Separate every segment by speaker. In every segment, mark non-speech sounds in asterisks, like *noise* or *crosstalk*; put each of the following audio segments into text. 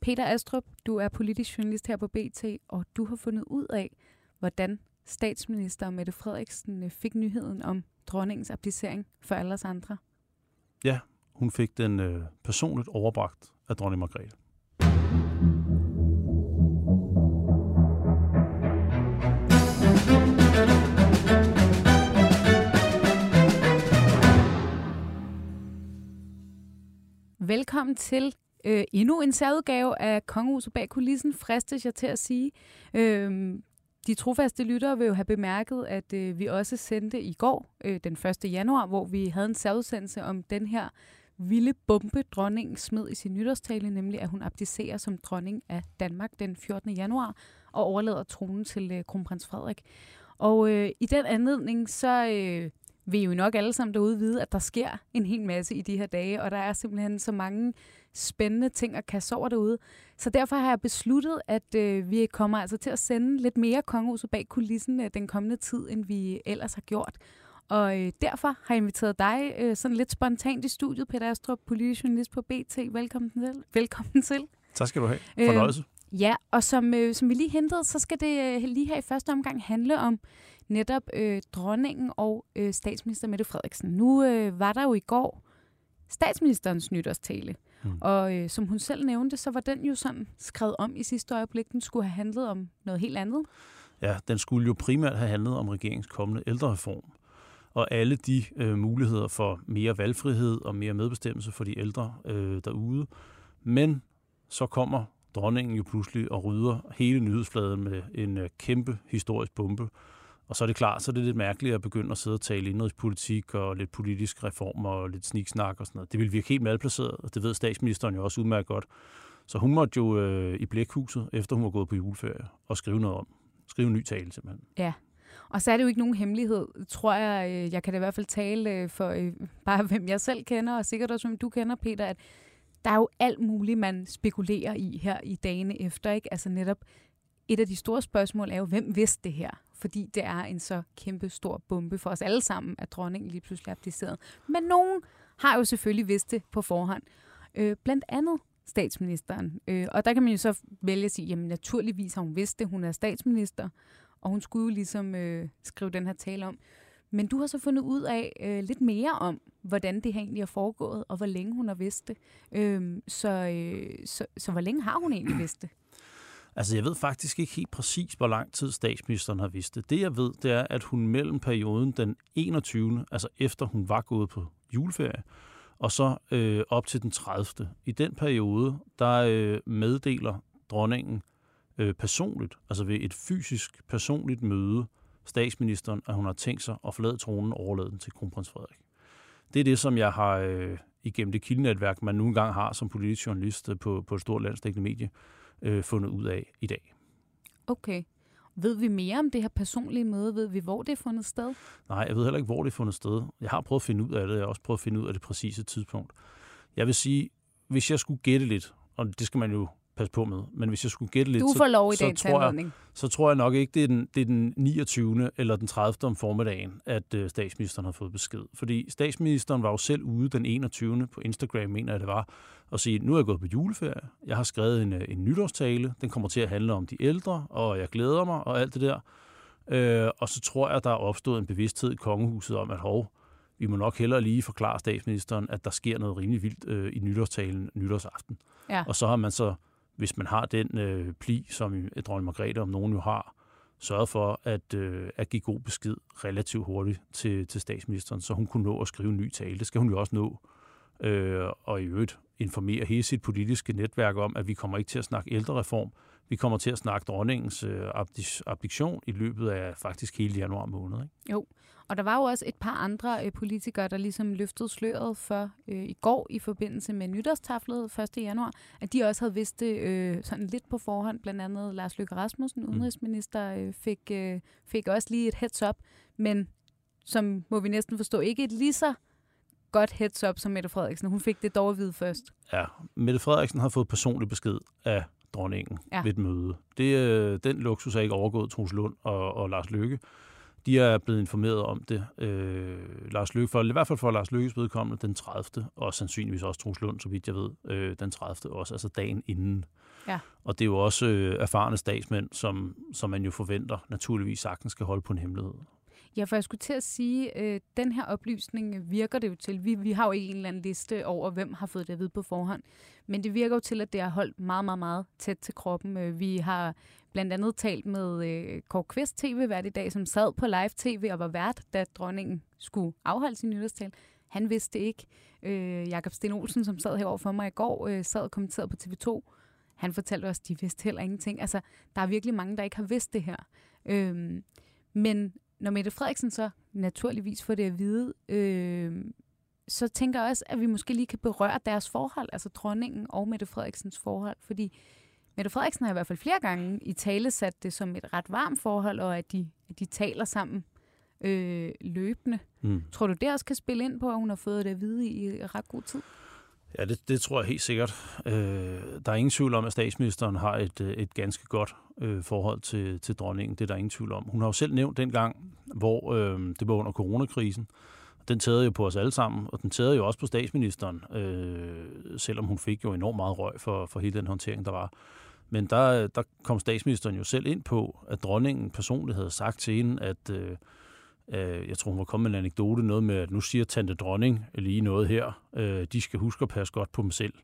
Speaker 1: Peter Astrup, du er politisk journalist her på BT, og du har fundet ud af, hvordan statsminister Mette Frederiksen øh, fik nyheden om dronningens abdicering for alle os andre.
Speaker 2: Ja, hun fik den øh, personligt overbragt af dronning Margrethe.
Speaker 1: Velkommen til øh, endnu en særudgave af Kongehuset bag kulissen, fristes jeg til at sige. Øh, de trofaste lyttere vil jo have bemærket, at øh, vi også sendte i går, øh, den 1. januar, hvor vi havde en særudsendelse om den her vilde bombe, dronningen smed i sin nytårstale, nemlig at hun abdicerer som dronning af Danmark den 14. januar og overlader tronen til øh, kronprins Frederik. Og øh, i den anledning, så øh, vil jo nok alle sammen derude vide, at der sker en hel masse i de her dage, og der er simpelthen så mange spændende ting at kaste over derude. Så derfor har jeg besluttet, at øh, vi kommer altså til at sende lidt mere kongehuset bag kulissen øh, den kommende tid, end vi ellers har gjort. Og øh, derfor har jeg inviteret dig øh, sådan lidt spontant i studiet, Peter Astrup, politisk journalist på BT. Velkommen til. Velkommen til.
Speaker 2: Tak skal du have. Fornøjelse.
Speaker 1: Øh, ja, og som, øh, som vi lige hentede, så skal det øh, lige her i første omgang handle om netop øh, dronningen og øh, statsminister Mette Frederiksen. Nu øh, var der jo i går statsministerens nytårstale. Mm. Og øh, som hun selv nævnte, så var den jo sådan skrevet om i sidste øjeblik. Den skulle have handlet om noget helt andet.
Speaker 2: Ja, den skulle jo primært have handlet om regeringens kommende ældrereform. Og alle de øh, muligheder for mere valgfrihed og mere medbestemmelse for de ældre øh, derude. Men så kommer dronningen jo pludselig og rydder hele nyhedsfladen med en øh, kæmpe historisk bombe, og så er det klart, så er det lidt mærkeligt at begynde at sidde og tale indrigspolitik og lidt politisk reform og lidt sniksnak og sådan noget. Det vil virke helt malplaceret, og det ved statsministeren jo også udmærket godt. Så hun måtte jo øh, i blækhuset, efter hun var gået på juleferie, og skrive noget om. Skrive en ny tale simpelthen.
Speaker 1: Ja, og så er det jo ikke nogen hemmelighed, tror jeg. Øh, jeg kan da i hvert fald tale øh, for øh, bare hvem jeg selv kender, og sikkert også hvem du kender, Peter, at der er jo alt muligt, man spekulerer i her i dagene efter. Ikke? Altså netop et af de store spørgsmål er jo, hvem vidste det her? Fordi det er en så kæmpe stor bombe for os alle sammen, at dronningen lige pludselig er abdiceret. Men nogen har jo selvfølgelig vidst det på forhånd. Øh, blandt andet statsministeren. Øh, og der kan man jo så vælge at sige, jamen naturligvis har hun vidst det, hun er statsminister, og hun skulle jo ligesom øh, skrive den her tale om. Men du har så fundet ud af øh, lidt mere om, hvordan det her egentlig er foregået, og hvor længe hun har vidst det. Øh, så, øh, så, så hvor længe har hun egentlig vidst det?
Speaker 2: Altså, jeg ved faktisk ikke helt præcis, hvor lang tid statsministeren har vidst det. Det, jeg ved, det er, at hun mellem perioden den 21., altså efter hun var gået på juleferie, og så øh, op til den 30. I den periode, der øh, meddeler dronningen øh, personligt, altså ved et fysisk personligt møde, statsministeren, at hun har tænkt sig at forlade tronen og overlade den til kronprins Frederik. Det er det, som jeg har øh, igennem det kildenetværk, man nu engang har som politisk journalist øh, på, på et stort landsdækkende medie, øh, fundet ud af i dag.
Speaker 1: Okay. Ved vi mere om det her personlige møde? Ved vi, hvor det er fundet sted?
Speaker 2: Nej, jeg ved heller ikke, hvor det er fundet sted. Jeg har prøvet at finde ud af det. Jeg har også prøvet at finde ud af det præcise tidspunkt. Jeg vil sige, hvis jeg skulle gætte lidt, og det skal man jo passe på med. Men hvis jeg skulle gætte lidt,
Speaker 1: du får lov i så, så, tror
Speaker 2: jeg, så tror jeg nok ikke, det er, den, det er den 29. eller den 30. om formiddagen, at øh, statsministeren har fået besked. Fordi statsministeren var jo selv ude den 21. på Instagram, mener jeg det var, og sige, nu er jeg gået på juleferie, jeg har skrevet en, øh, en nytårstale, den kommer til at handle om de ældre, og jeg glæder mig, og alt det der. Øh, og så tror jeg, der er opstået en bevidsthed i kongehuset om, at hov, vi må nok hellere lige forklare statsministeren, at der sker noget rimelig vildt øh, i nytårstalen nytårsaften. Ja. Og så har man så hvis man har den øh, pli, som dronning Margrethe om nogen jo har, sørget for at, øh, at give god besked relativt hurtigt til, til statsministeren, så hun kunne nå at skrive en ny tale. Det skal hun jo også nå. Øh, og i øvrigt informere hele sit politiske netværk om, at vi kommer ikke til at snakke ældrereform. Vi kommer til at snakke dronningens øh, abdiktion i løbet af faktisk hele januar måned. Ikke?
Speaker 1: Jo, og der var jo også et par andre øh, politikere, der ligesom løftede sløret for øh, i går i forbindelse med nytårstaflet 1. januar, at de også havde vidst det øh, sådan lidt på forhånd. Blandt andet Lars Løkke Rasmussen, mm. udenrigsminister, øh, fik, øh, fik også lige et heads up, men som må vi næsten forstå, ikke et lige så godt heads up som Mette Frederiksen. Hun fik det dog at vide først.
Speaker 2: Ja, Mette Frederiksen har fået personlig besked af dronningen ja. ved et møde. Det, øh, den luksus er ikke overgået Troels Lund og, og Lars Løkke. De er blevet informeret om det. Øh, Lars Løkke, for, i hvert fald for Lars Løkkes vedkommende den 30. og sandsynligvis også Troels Lund, så vidt jeg ved, øh, den 30. også, altså dagen inden.
Speaker 1: Ja.
Speaker 2: Og det er jo også øh, erfarne statsmænd, som, som man jo forventer naturligvis sagtens skal holde på en hemmelighed.
Speaker 1: Ja, for jeg skulle til at sige, øh, den her oplysning virker det jo til. Vi, vi har jo ikke en eller anden liste over, hvem har fået det at vide på forhånd. Men det virker jo til, at det har holdt meget, meget, meget tæt til kroppen. Øh, vi har blandt andet talt med øh, Kåre Kvist tv hver i dag, som sad på live tv og var vært, da dronningen skulle afholde sin nytårstal. Han vidste det ikke. Øh, Jakob Sten Olsen, som sad herovre for mig i går, øh, sad og kommenterede på TV2. Han fortalte os, at de vidste heller ingenting. Altså, der er virkelig mange, der ikke har vidst det her. Øh, men når Mette Frederiksen så naturligvis får det at vide, øh, så tænker jeg også, at vi måske lige kan berøre deres forhold, altså dronningen og Mette Frederiksens forhold, fordi Mette Frederiksen har i hvert fald flere gange i tale sat det som et ret varmt forhold, og at de, at de taler sammen øh, løbende. Mm. Tror du, det også kan spille ind på, at hun har fået det at vide i ret god tid?
Speaker 2: Ja, det, det tror jeg helt sikkert. Øh, der er ingen tvivl om, at statsministeren har et, øh, et ganske godt øh, forhold til, til dronningen. Det er der ingen tvivl om. Hun har jo selv nævnt dengang, hvor øh, det var under coronakrisen. Den tædede jo på os alle sammen, og den tædede jo også på statsministeren, øh, selvom hun fik jo enormt meget røg for, for hele den håndtering, der var. Men der, der kom statsministeren jo selv ind på, at dronningen personligt havde sagt til hende, at øh, øh, jeg tror, hun var kommet med en anekdote, noget med, at nu siger tante dronning lige noget her. Øh, de skal huske at passe godt på dem selv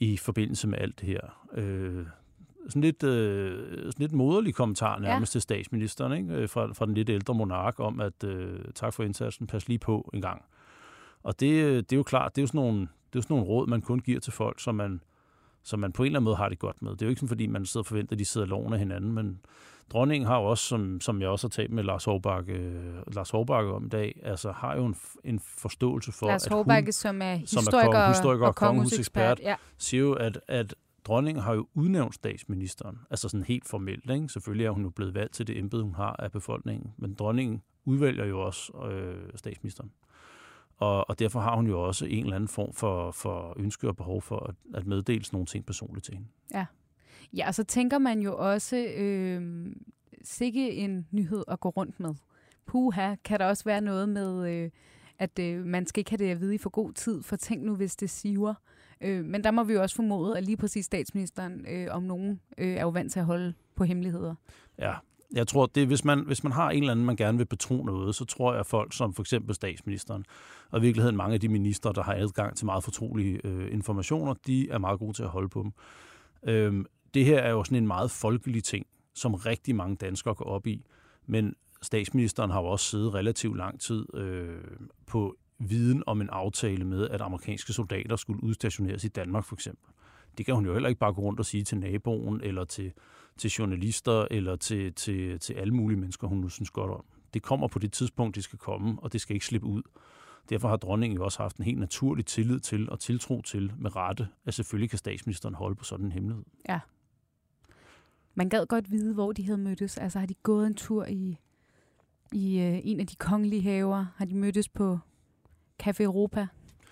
Speaker 2: i forbindelse med alt det her. Øh, sådan lidt, øh, sådan lidt moderlig kommentar nærmest ja. til statsministeren, ikke? Øh, fra, fra den lidt ældre monark, om at øh, tak for indsatsen, pas lige på en gang. Og det, det er jo klart, det er jo sådan nogle, det er sådan nogle råd, man kun giver til folk, som man, som man på en eller anden måde har det godt med. Det er jo ikke sådan, fordi man sidder og forventer, at de sidder loven af hinanden, men dronningen har jo også, som, som jeg også har talt med Lars Hårbakke, Lars Hårbakke om i dag, altså har jo en, en forståelse for,
Speaker 1: Lars Hårbakke, at hun, som er historiker, som er
Speaker 2: historiker og,
Speaker 1: og kongehusekspert,
Speaker 2: ja. siger jo, at, at dronningen har jo udnævnt statsministeren, altså sådan helt formelt. Ikke? Selvfølgelig er hun jo blevet valgt til det embede, hun har af befolkningen, men dronningen udvælger jo også øh, statsministeren. Og, og derfor har hun jo også en eller anden form for, for ønske og behov for at, at meddele nogle ting personligt til hende.
Speaker 1: Ja. Ja, og så tænker man jo også, øh, sikke en nyhed at gå rundt med. Puha, kan der også være noget med, øh, at øh, man skal ikke have det at vide i for god tid, for tænk nu, hvis det siver. Øh, men der må vi jo også formode, at lige præcis statsministeren øh, om nogen øh, er jo vant til at holde på hemmeligheder.
Speaker 2: Ja, jeg tror, det hvis man, hvis man har en eller anden, man gerne vil betro noget, så tror jeg, at folk som for eksempel statsministeren, og i virkeligheden mange af de ministre, der har adgang til meget fortrolige øh, informationer, de er meget gode til at holde på dem. Øhm, det her er jo sådan en meget folkelig ting, som rigtig mange danskere går op i, men statsministeren har jo også siddet relativt lang tid øh, på viden om en aftale med, at amerikanske soldater skulle udstationeres i Danmark for eksempel. Det kan hun jo heller ikke bare gå rundt og sige til naboen, eller til, til journalister, eller til, til, til alle mulige mennesker, hun nu synes godt om. Det kommer på det tidspunkt, det skal komme, og det skal ikke slippe ud. Derfor har dronningen jo også haft en helt naturlig tillid til og tiltro til med rette, at selvfølgelig kan statsministeren holde på sådan en hemmelighed.
Speaker 1: Ja. Man gad godt vide, hvor de havde mødtes. Altså har de gået en tur i, i øh, en af de kongelige haver? Har de mødtes på Café Europa?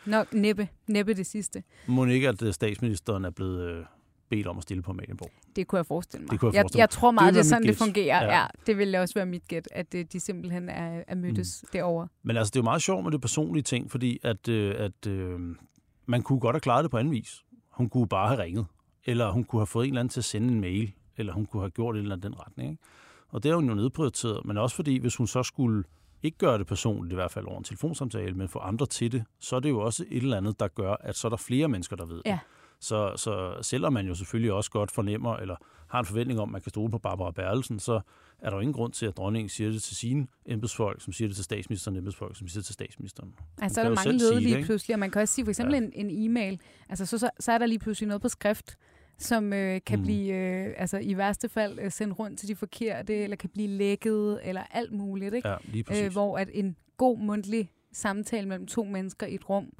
Speaker 1: Nok næppe, næppe det sidste.
Speaker 2: Må ikke, at øh, statsministeren er blevet øh, bedt om at stille på Amalienborg?
Speaker 1: Det kunne jeg forestille mig.
Speaker 2: Det kunne jeg,
Speaker 1: forestille mig. jeg, jeg tror meget, det, det er sådan, det fungerer. Ja. ja. det ville også være mit gæt, at øh, de simpelthen er, er mødtes mm. derovre.
Speaker 2: Men altså, det er jo meget sjovt med det personlige ting, fordi at, øh, at øh, man kunne godt have klaret det på anden vis. Hun kunne bare have ringet, eller hun kunne have fået en eller anden til at sende en mail, eller hun kunne have gjort et eller andet den retning. Ikke? Og det er hun jo nedprioriteret, men også fordi, hvis hun så skulle ikke gøre det personligt, i hvert fald over en telefonsamtale, men få andre til det, så er det jo også et eller andet, der gør, at så er der flere mennesker, der ved
Speaker 1: ja.
Speaker 2: Det. Så, så selvom man jo selvfølgelig også godt fornemmer, eller har en forventning om, at man kan stole på Barbara Berlesen, så er der jo ingen grund til, at dronningen siger det til sine embedsfolk, som siger det til statsministeren, embedsfolk, som siger det til statsministeren.
Speaker 1: Altså, så er der mange led lige pludselig, og man kan også sige for eksempel ja. en, en e-mail, altså så, så, så er der lige pludselig noget på skrift, som øh, kan mm. blive, øh, altså i værste fald, øh, sendt rundt til de forkerte, eller kan blive lækket, eller alt muligt. Ikke?
Speaker 2: Ja, lige præcis.
Speaker 1: øh, hvor at en god mundtlig samtale mellem to mennesker i et rum,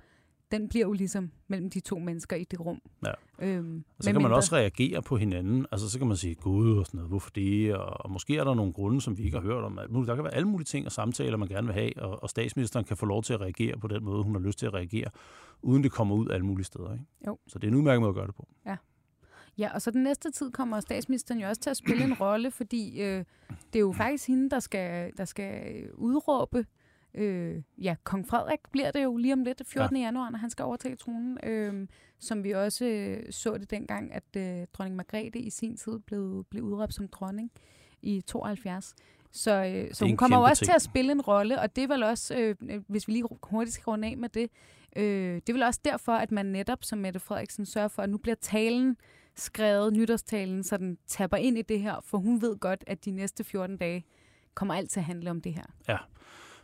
Speaker 1: den bliver jo ligesom mellem de to mennesker i det rum.
Speaker 2: Ja. Øhm, og så kan man mindre... også reagere på hinanden. Altså så kan man sige, gud og sådan noget, hvorfor det? Og, og måske er der nogle grunde, som vi ikke har hørt om. Der kan være alle mulige ting og samtaler, man gerne vil have, og, og statsministeren kan få lov til at reagere på den måde, hun har lyst til at reagere, uden det kommer ud alle mulige steder. Ikke?
Speaker 1: Jo.
Speaker 2: Så det er en udmærket måde at gøre det på.
Speaker 1: Ja. Ja, og så den næste tid kommer statsministeren jo også til at spille en rolle, fordi øh, det er jo faktisk hende, der skal, der skal udråbe Øh, ja, kong Frederik bliver det jo lige om lidt, 14. Ja. januar, når han skal overtage tronen. Øh, som vi også øh, så det dengang, at øh, dronning Margrethe i sin tid blev, blev udråbt som dronning i 72. Så, øh, så hun kommer jo også ting. til at spille en rolle, og det er vel også, øh, hvis vi lige hurtigt skal runde af med det, øh, det er vel også derfor, at man netop som Mette Frederiksen sørger for, at nu bliver talen skrevet, nytårstalen, så den tapper ind i det her, for hun ved godt, at de næste 14 dage kommer alt til at handle om det her.
Speaker 2: Ja,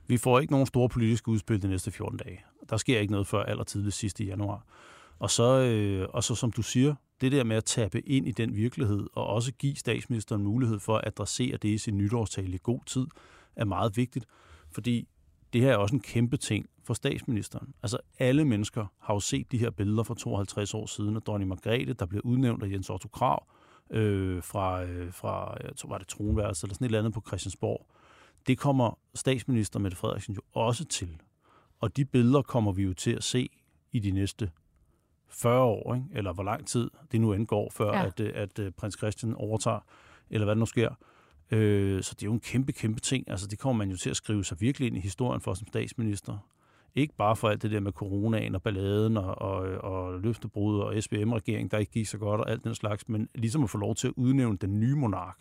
Speaker 2: vi får ikke nogen store politiske udspil de næste 14 dage. Der sker ikke noget før allertidligst sidste januar. Og så, øh, og så som du siger, det der med at tappe ind i den virkelighed, og også give statsministeren mulighed for at adressere det i sin nytårstale i god tid, er meget vigtigt. Fordi det her er også en kæmpe ting for statsministeren. Altså alle mennesker har jo set de her billeder fra 52 år siden af dronning Margrethe, der blev udnævnt af Jens Otto Krav øh, fra, øh, fra jeg tror, var det tronværelset eller sådan et eller andet på Christiansborg. Det kommer statsminister Mette Frederiksen jo også til. Og de billeder kommer vi jo til at se i de næste 40 år, ikke? eller hvor lang tid det nu endgår, før ja. at, øh, at, at øh, prins Christian overtager, eller hvad der nu sker. Øh, så det er jo en kæmpe, kæmpe ting. Altså, det kommer man jo til at skrive sig virkelig ind i historien for som statsminister. Ikke bare for alt det der med coronaen og balladen og, og, og løftebrud og SVM-regeringen, der ikke gik så godt og alt den slags, men ligesom at få lov til at udnævne den nye monark.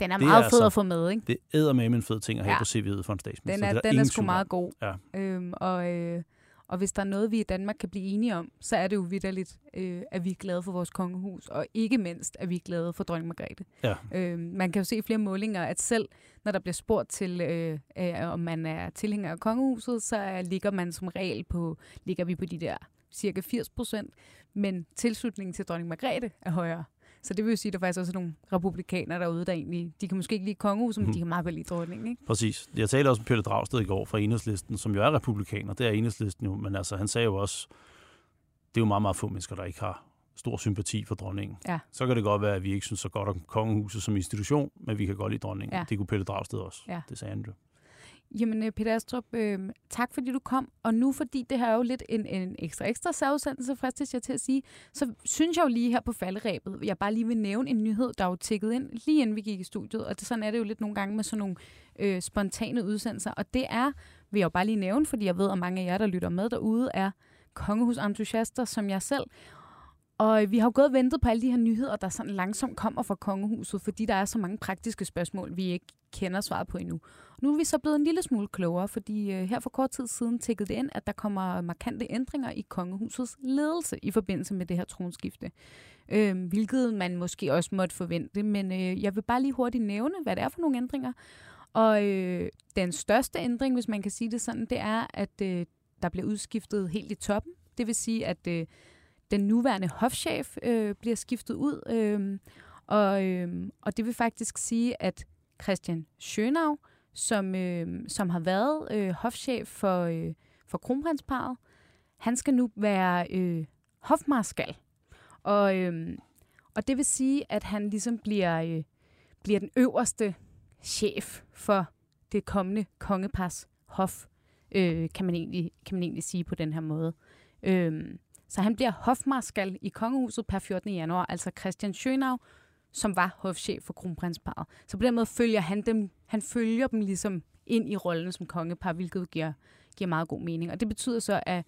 Speaker 1: Den er meget er fed altså, at få med, ikke?
Speaker 2: Det æder med en fed ting at have ja. på CV'et for en statsminister.
Speaker 1: Den er, er den er sgu meget god. Ja. Øhm, og, øh, og hvis der er noget, vi i Danmark kan blive enige om, så er det jo vidderligt, øh, at vi er glade for vores kongehus, og ikke mindst, at vi er glade for dronning Margrethe. Ja. Øh, man kan jo se i flere målinger, at selv når der bliver spurgt til, øh, øh, om man er tilhænger af kongehuset, så ligger man som regel på, ligger vi på de der cirka 80 procent, men tilslutningen til dronning Margrethe er højere. Så det vil jo sige, at der faktisk også er nogle republikanere derude, der egentlig, de kan måske ikke lide kongehuset, men mm. de kan meget vel lide dronningen, ikke?
Speaker 2: Præcis. Jeg talte også med Pelle Dragsted i går fra Enhedslisten, som jo er republikaner. Det er Enhedslisten jo, men altså han sagde jo også, det er jo meget, meget få mennesker, der ikke har stor sympati for dronningen. Ja. Så kan det godt være, at vi ikke synes så godt om kongehuset som institution, men vi kan godt lide dronningen. Ja. Det kunne Pelle Dragsted også. Ja. Det sagde han jo.
Speaker 1: Jamen, øh, Peter Astrup, øh, tak fordi du kom. Og nu, fordi det her er jo lidt en, en ekstra ekstra særudsendelse, fristes jeg til at sige, så synes jeg jo lige her på falderæbet, jeg bare lige vil nævne en nyhed, der er jo tækket ind, lige inden vi gik i studiet. Og det, sådan er det jo lidt nogle gange med sådan nogle øh, spontane udsendelser. Og det er, vil jeg jo bare lige nævne, fordi jeg ved, at mange af jer, der lytter med derude, er kongehusentusiaster som jeg selv. Og vi har jo gået og ventet på alle de her nyheder, der sådan langsomt kommer fra kongehuset, fordi der er så mange praktiske spørgsmål, vi ikke kender svaret på endnu. Nu er vi så blevet en lille smule klogere, fordi øh, her for kort tid siden tækkede det ind, at der kommer markante ændringer i kongehusets ledelse i forbindelse med det her tronskifte. Øh, hvilket man måske også måtte forvente, men øh, jeg vil bare lige hurtigt nævne, hvad det er for nogle ændringer. Og øh, den største ændring, hvis man kan sige det sådan, det er, at øh, der bliver udskiftet helt i toppen. Det vil sige, at øh, den nuværende hofchef øh, bliver skiftet ud, øh, og, øh, og det vil faktisk sige, at Christian Schönau, som, øh, som har været øh, hofchef for, øh, for kronprinsparet. Han skal nu være øh, hofmarskal. Og, øh, og det vil sige, at han ligesom bliver, øh, bliver den øverste chef for det kommende kongepars hof, øh, kan, man egentlig, kan man egentlig sige på den her måde. Øh, så han bliver hofmarskal i kongehuset per 14. januar, altså Christian Schönau, som var hofchef for kronprinsparet. Så på den måde følger han dem, han følger dem ligesom ind i rollen som kongepar, hvilket giver, giver meget god mening. Og det betyder så, at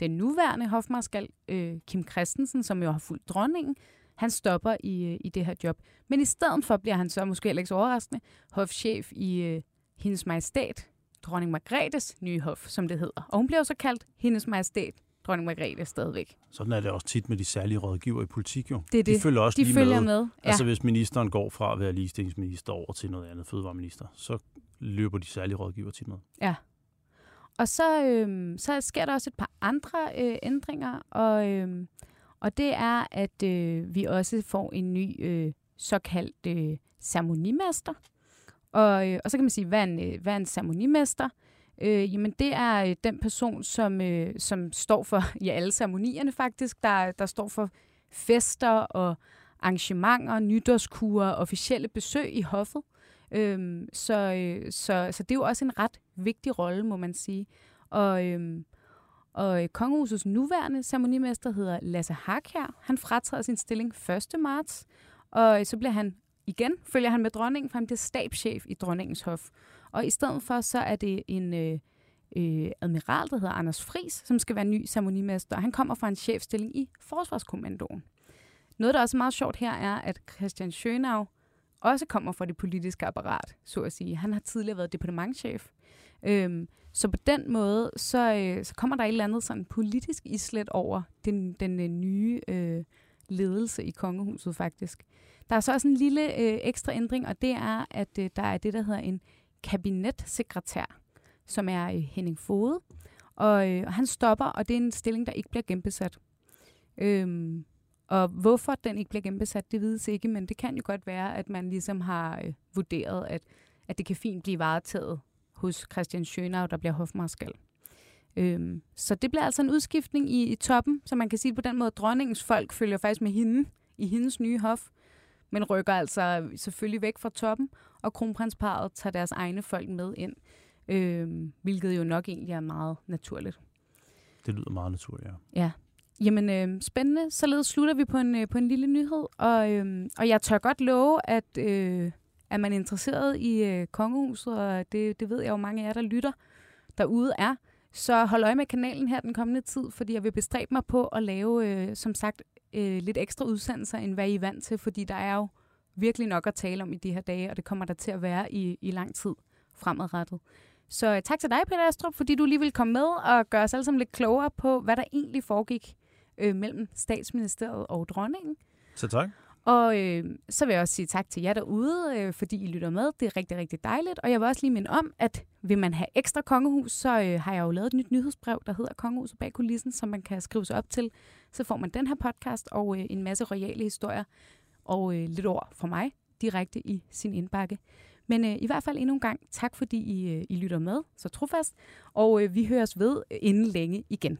Speaker 1: den nuværende hofmarskal, øh, Kim Christensen, som jo har fulgt dronningen, han stopper i, øh, i det her job. Men i stedet for bliver han så, måske heller ikke så overraskende, hofchef i øh, hendes majestæt, dronning Margrethes nye hof, som det hedder. Og hun bliver jo så kaldt hendes majestæt dronning Margrethe stadigvæk.
Speaker 2: Sådan er det også tit med de særlige rådgiver i politik jo.
Speaker 1: Det er det.
Speaker 2: De følger også
Speaker 1: de
Speaker 2: lige
Speaker 1: følger
Speaker 2: med.
Speaker 1: med.
Speaker 2: Ja. Altså hvis ministeren går fra at være ligestillingsminister over til noget andet fødevareminister, så løber de særlige rådgiver tit med.
Speaker 1: Ja. Og så, øh, så sker der også et par andre øh, ændringer, og, øh, og det er, at øh, vi også får en ny øh, såkaldt øh, ceremonimester. Og, øh, og så kan man sige, hvad er en, øh, hvad er en ceremonimester? Øh, jamen det er øh, den person, som, øh, som står for *laughs* ja, alle ceremonierne faktisk, der, der står for fester og arrangementer, nytårskurer, officielle besøg i hoffet. Øhm, så, øh, så, så det er jo også en ret vigtig rolle, må man sige. Og, øhm, og øh, kongehusets nuværende ceremonimester hedder Lasse Harkær. Han fratræder sin stilling 1. marts, og øh, så bliver han igen, følger han med dronningen, for han bliver stabschef i dronningens hof. Og i stedet for, så er det en, øh, øh, admiral, der hedder Anders Fris, som skal være ny ceremonimester. Han kommer fra en chefstilling i Forsvarskommandoen. Noget, der også er meget sjovt her, er, at Christian Schönau også kommer fra det politiske apparat, så at sige. Han har tidligere været departementchef. Øhm, så på den måde, så, øh, så kommer der et eller andet sådan politisk islet over den, den øh, nye øh, ledelse i kongehuset faktisk. Der er så også en lille øh, ekstra ændring, og det er, at øh, der er det, der hedder en kabinetsekretær, som er øh, Henning Fode. Og, øh, og han stopper, og det er en stilling, der ikke bliver genbesat. Øhm, og hvorfor den ikke bliver genbesat, det vides ikke, men det kan jo godt være, at man ligesom har øh, vurderet, at, at det kan fint blive varetaget hos Christian Schönau, der bliver hofmarskal. Øhm, så det bliver altså en udskiftning i, i toppen, så man kan sige på den måde, at dronningens folk følger faktisk med hende i hendes nye hof, men rykker altså selvfølgelig væk fra toppen, og kronprinsparet tager deres egne folk med ind, øhm, hvilket jo nok egentlig er meget naturligt.
Speaker 2: Det lyder meget naturligt,
Speaker 1: ja. Ja. Jamen, øh, spændende. Således slutter vi på en, øh, på en lille nyhed, og, øh, og jeg tør godt love, at øh, er man interesseret i øh, kongehuset, og det, det ved jeg jo mange af jer, der lytter derude er, så hold øje med kanalen her den kommende tid, fordi jeg vil bestræbe mig på at lave, øh, som sagt, øh, lidt ekstra udsendelser, end hvad I er vant til, fordi der er jo virkelig nok at tale om i de her dage, og det kommer der til at være i, i lang tid fremadrettet. Så øh, tak til dig, Peter Astrup, fordi du lige vil komme med og gøre os alle sammen lidt klogere på, hvad der egentlig foregik øh, mellem statsministeriet og dronningen.
Speaker 2: Så tak.
Speaker 1: Og øh, så vil jeg også sige tak til jer derude, øh, fordi I lytter med. Det er rigtig, rigtig dejligt. Og jeg vil også lige minde om, at vil man have ekstra kongehus, så øh, har jeg jo lavet et nyt nyhedsbrev, der hedder Kongehuset bag kulissen, som man kan skrive sig op til. Så får man den her podcast og øh, en masse royale historier og øh, lidt ord fra mig direkte i sin indbakke. Men øh, i hvert fald endnu en gang tak, fordi I, øh, I lytter med så trofast. Og øh, vi høres ved øh, inden længe igen.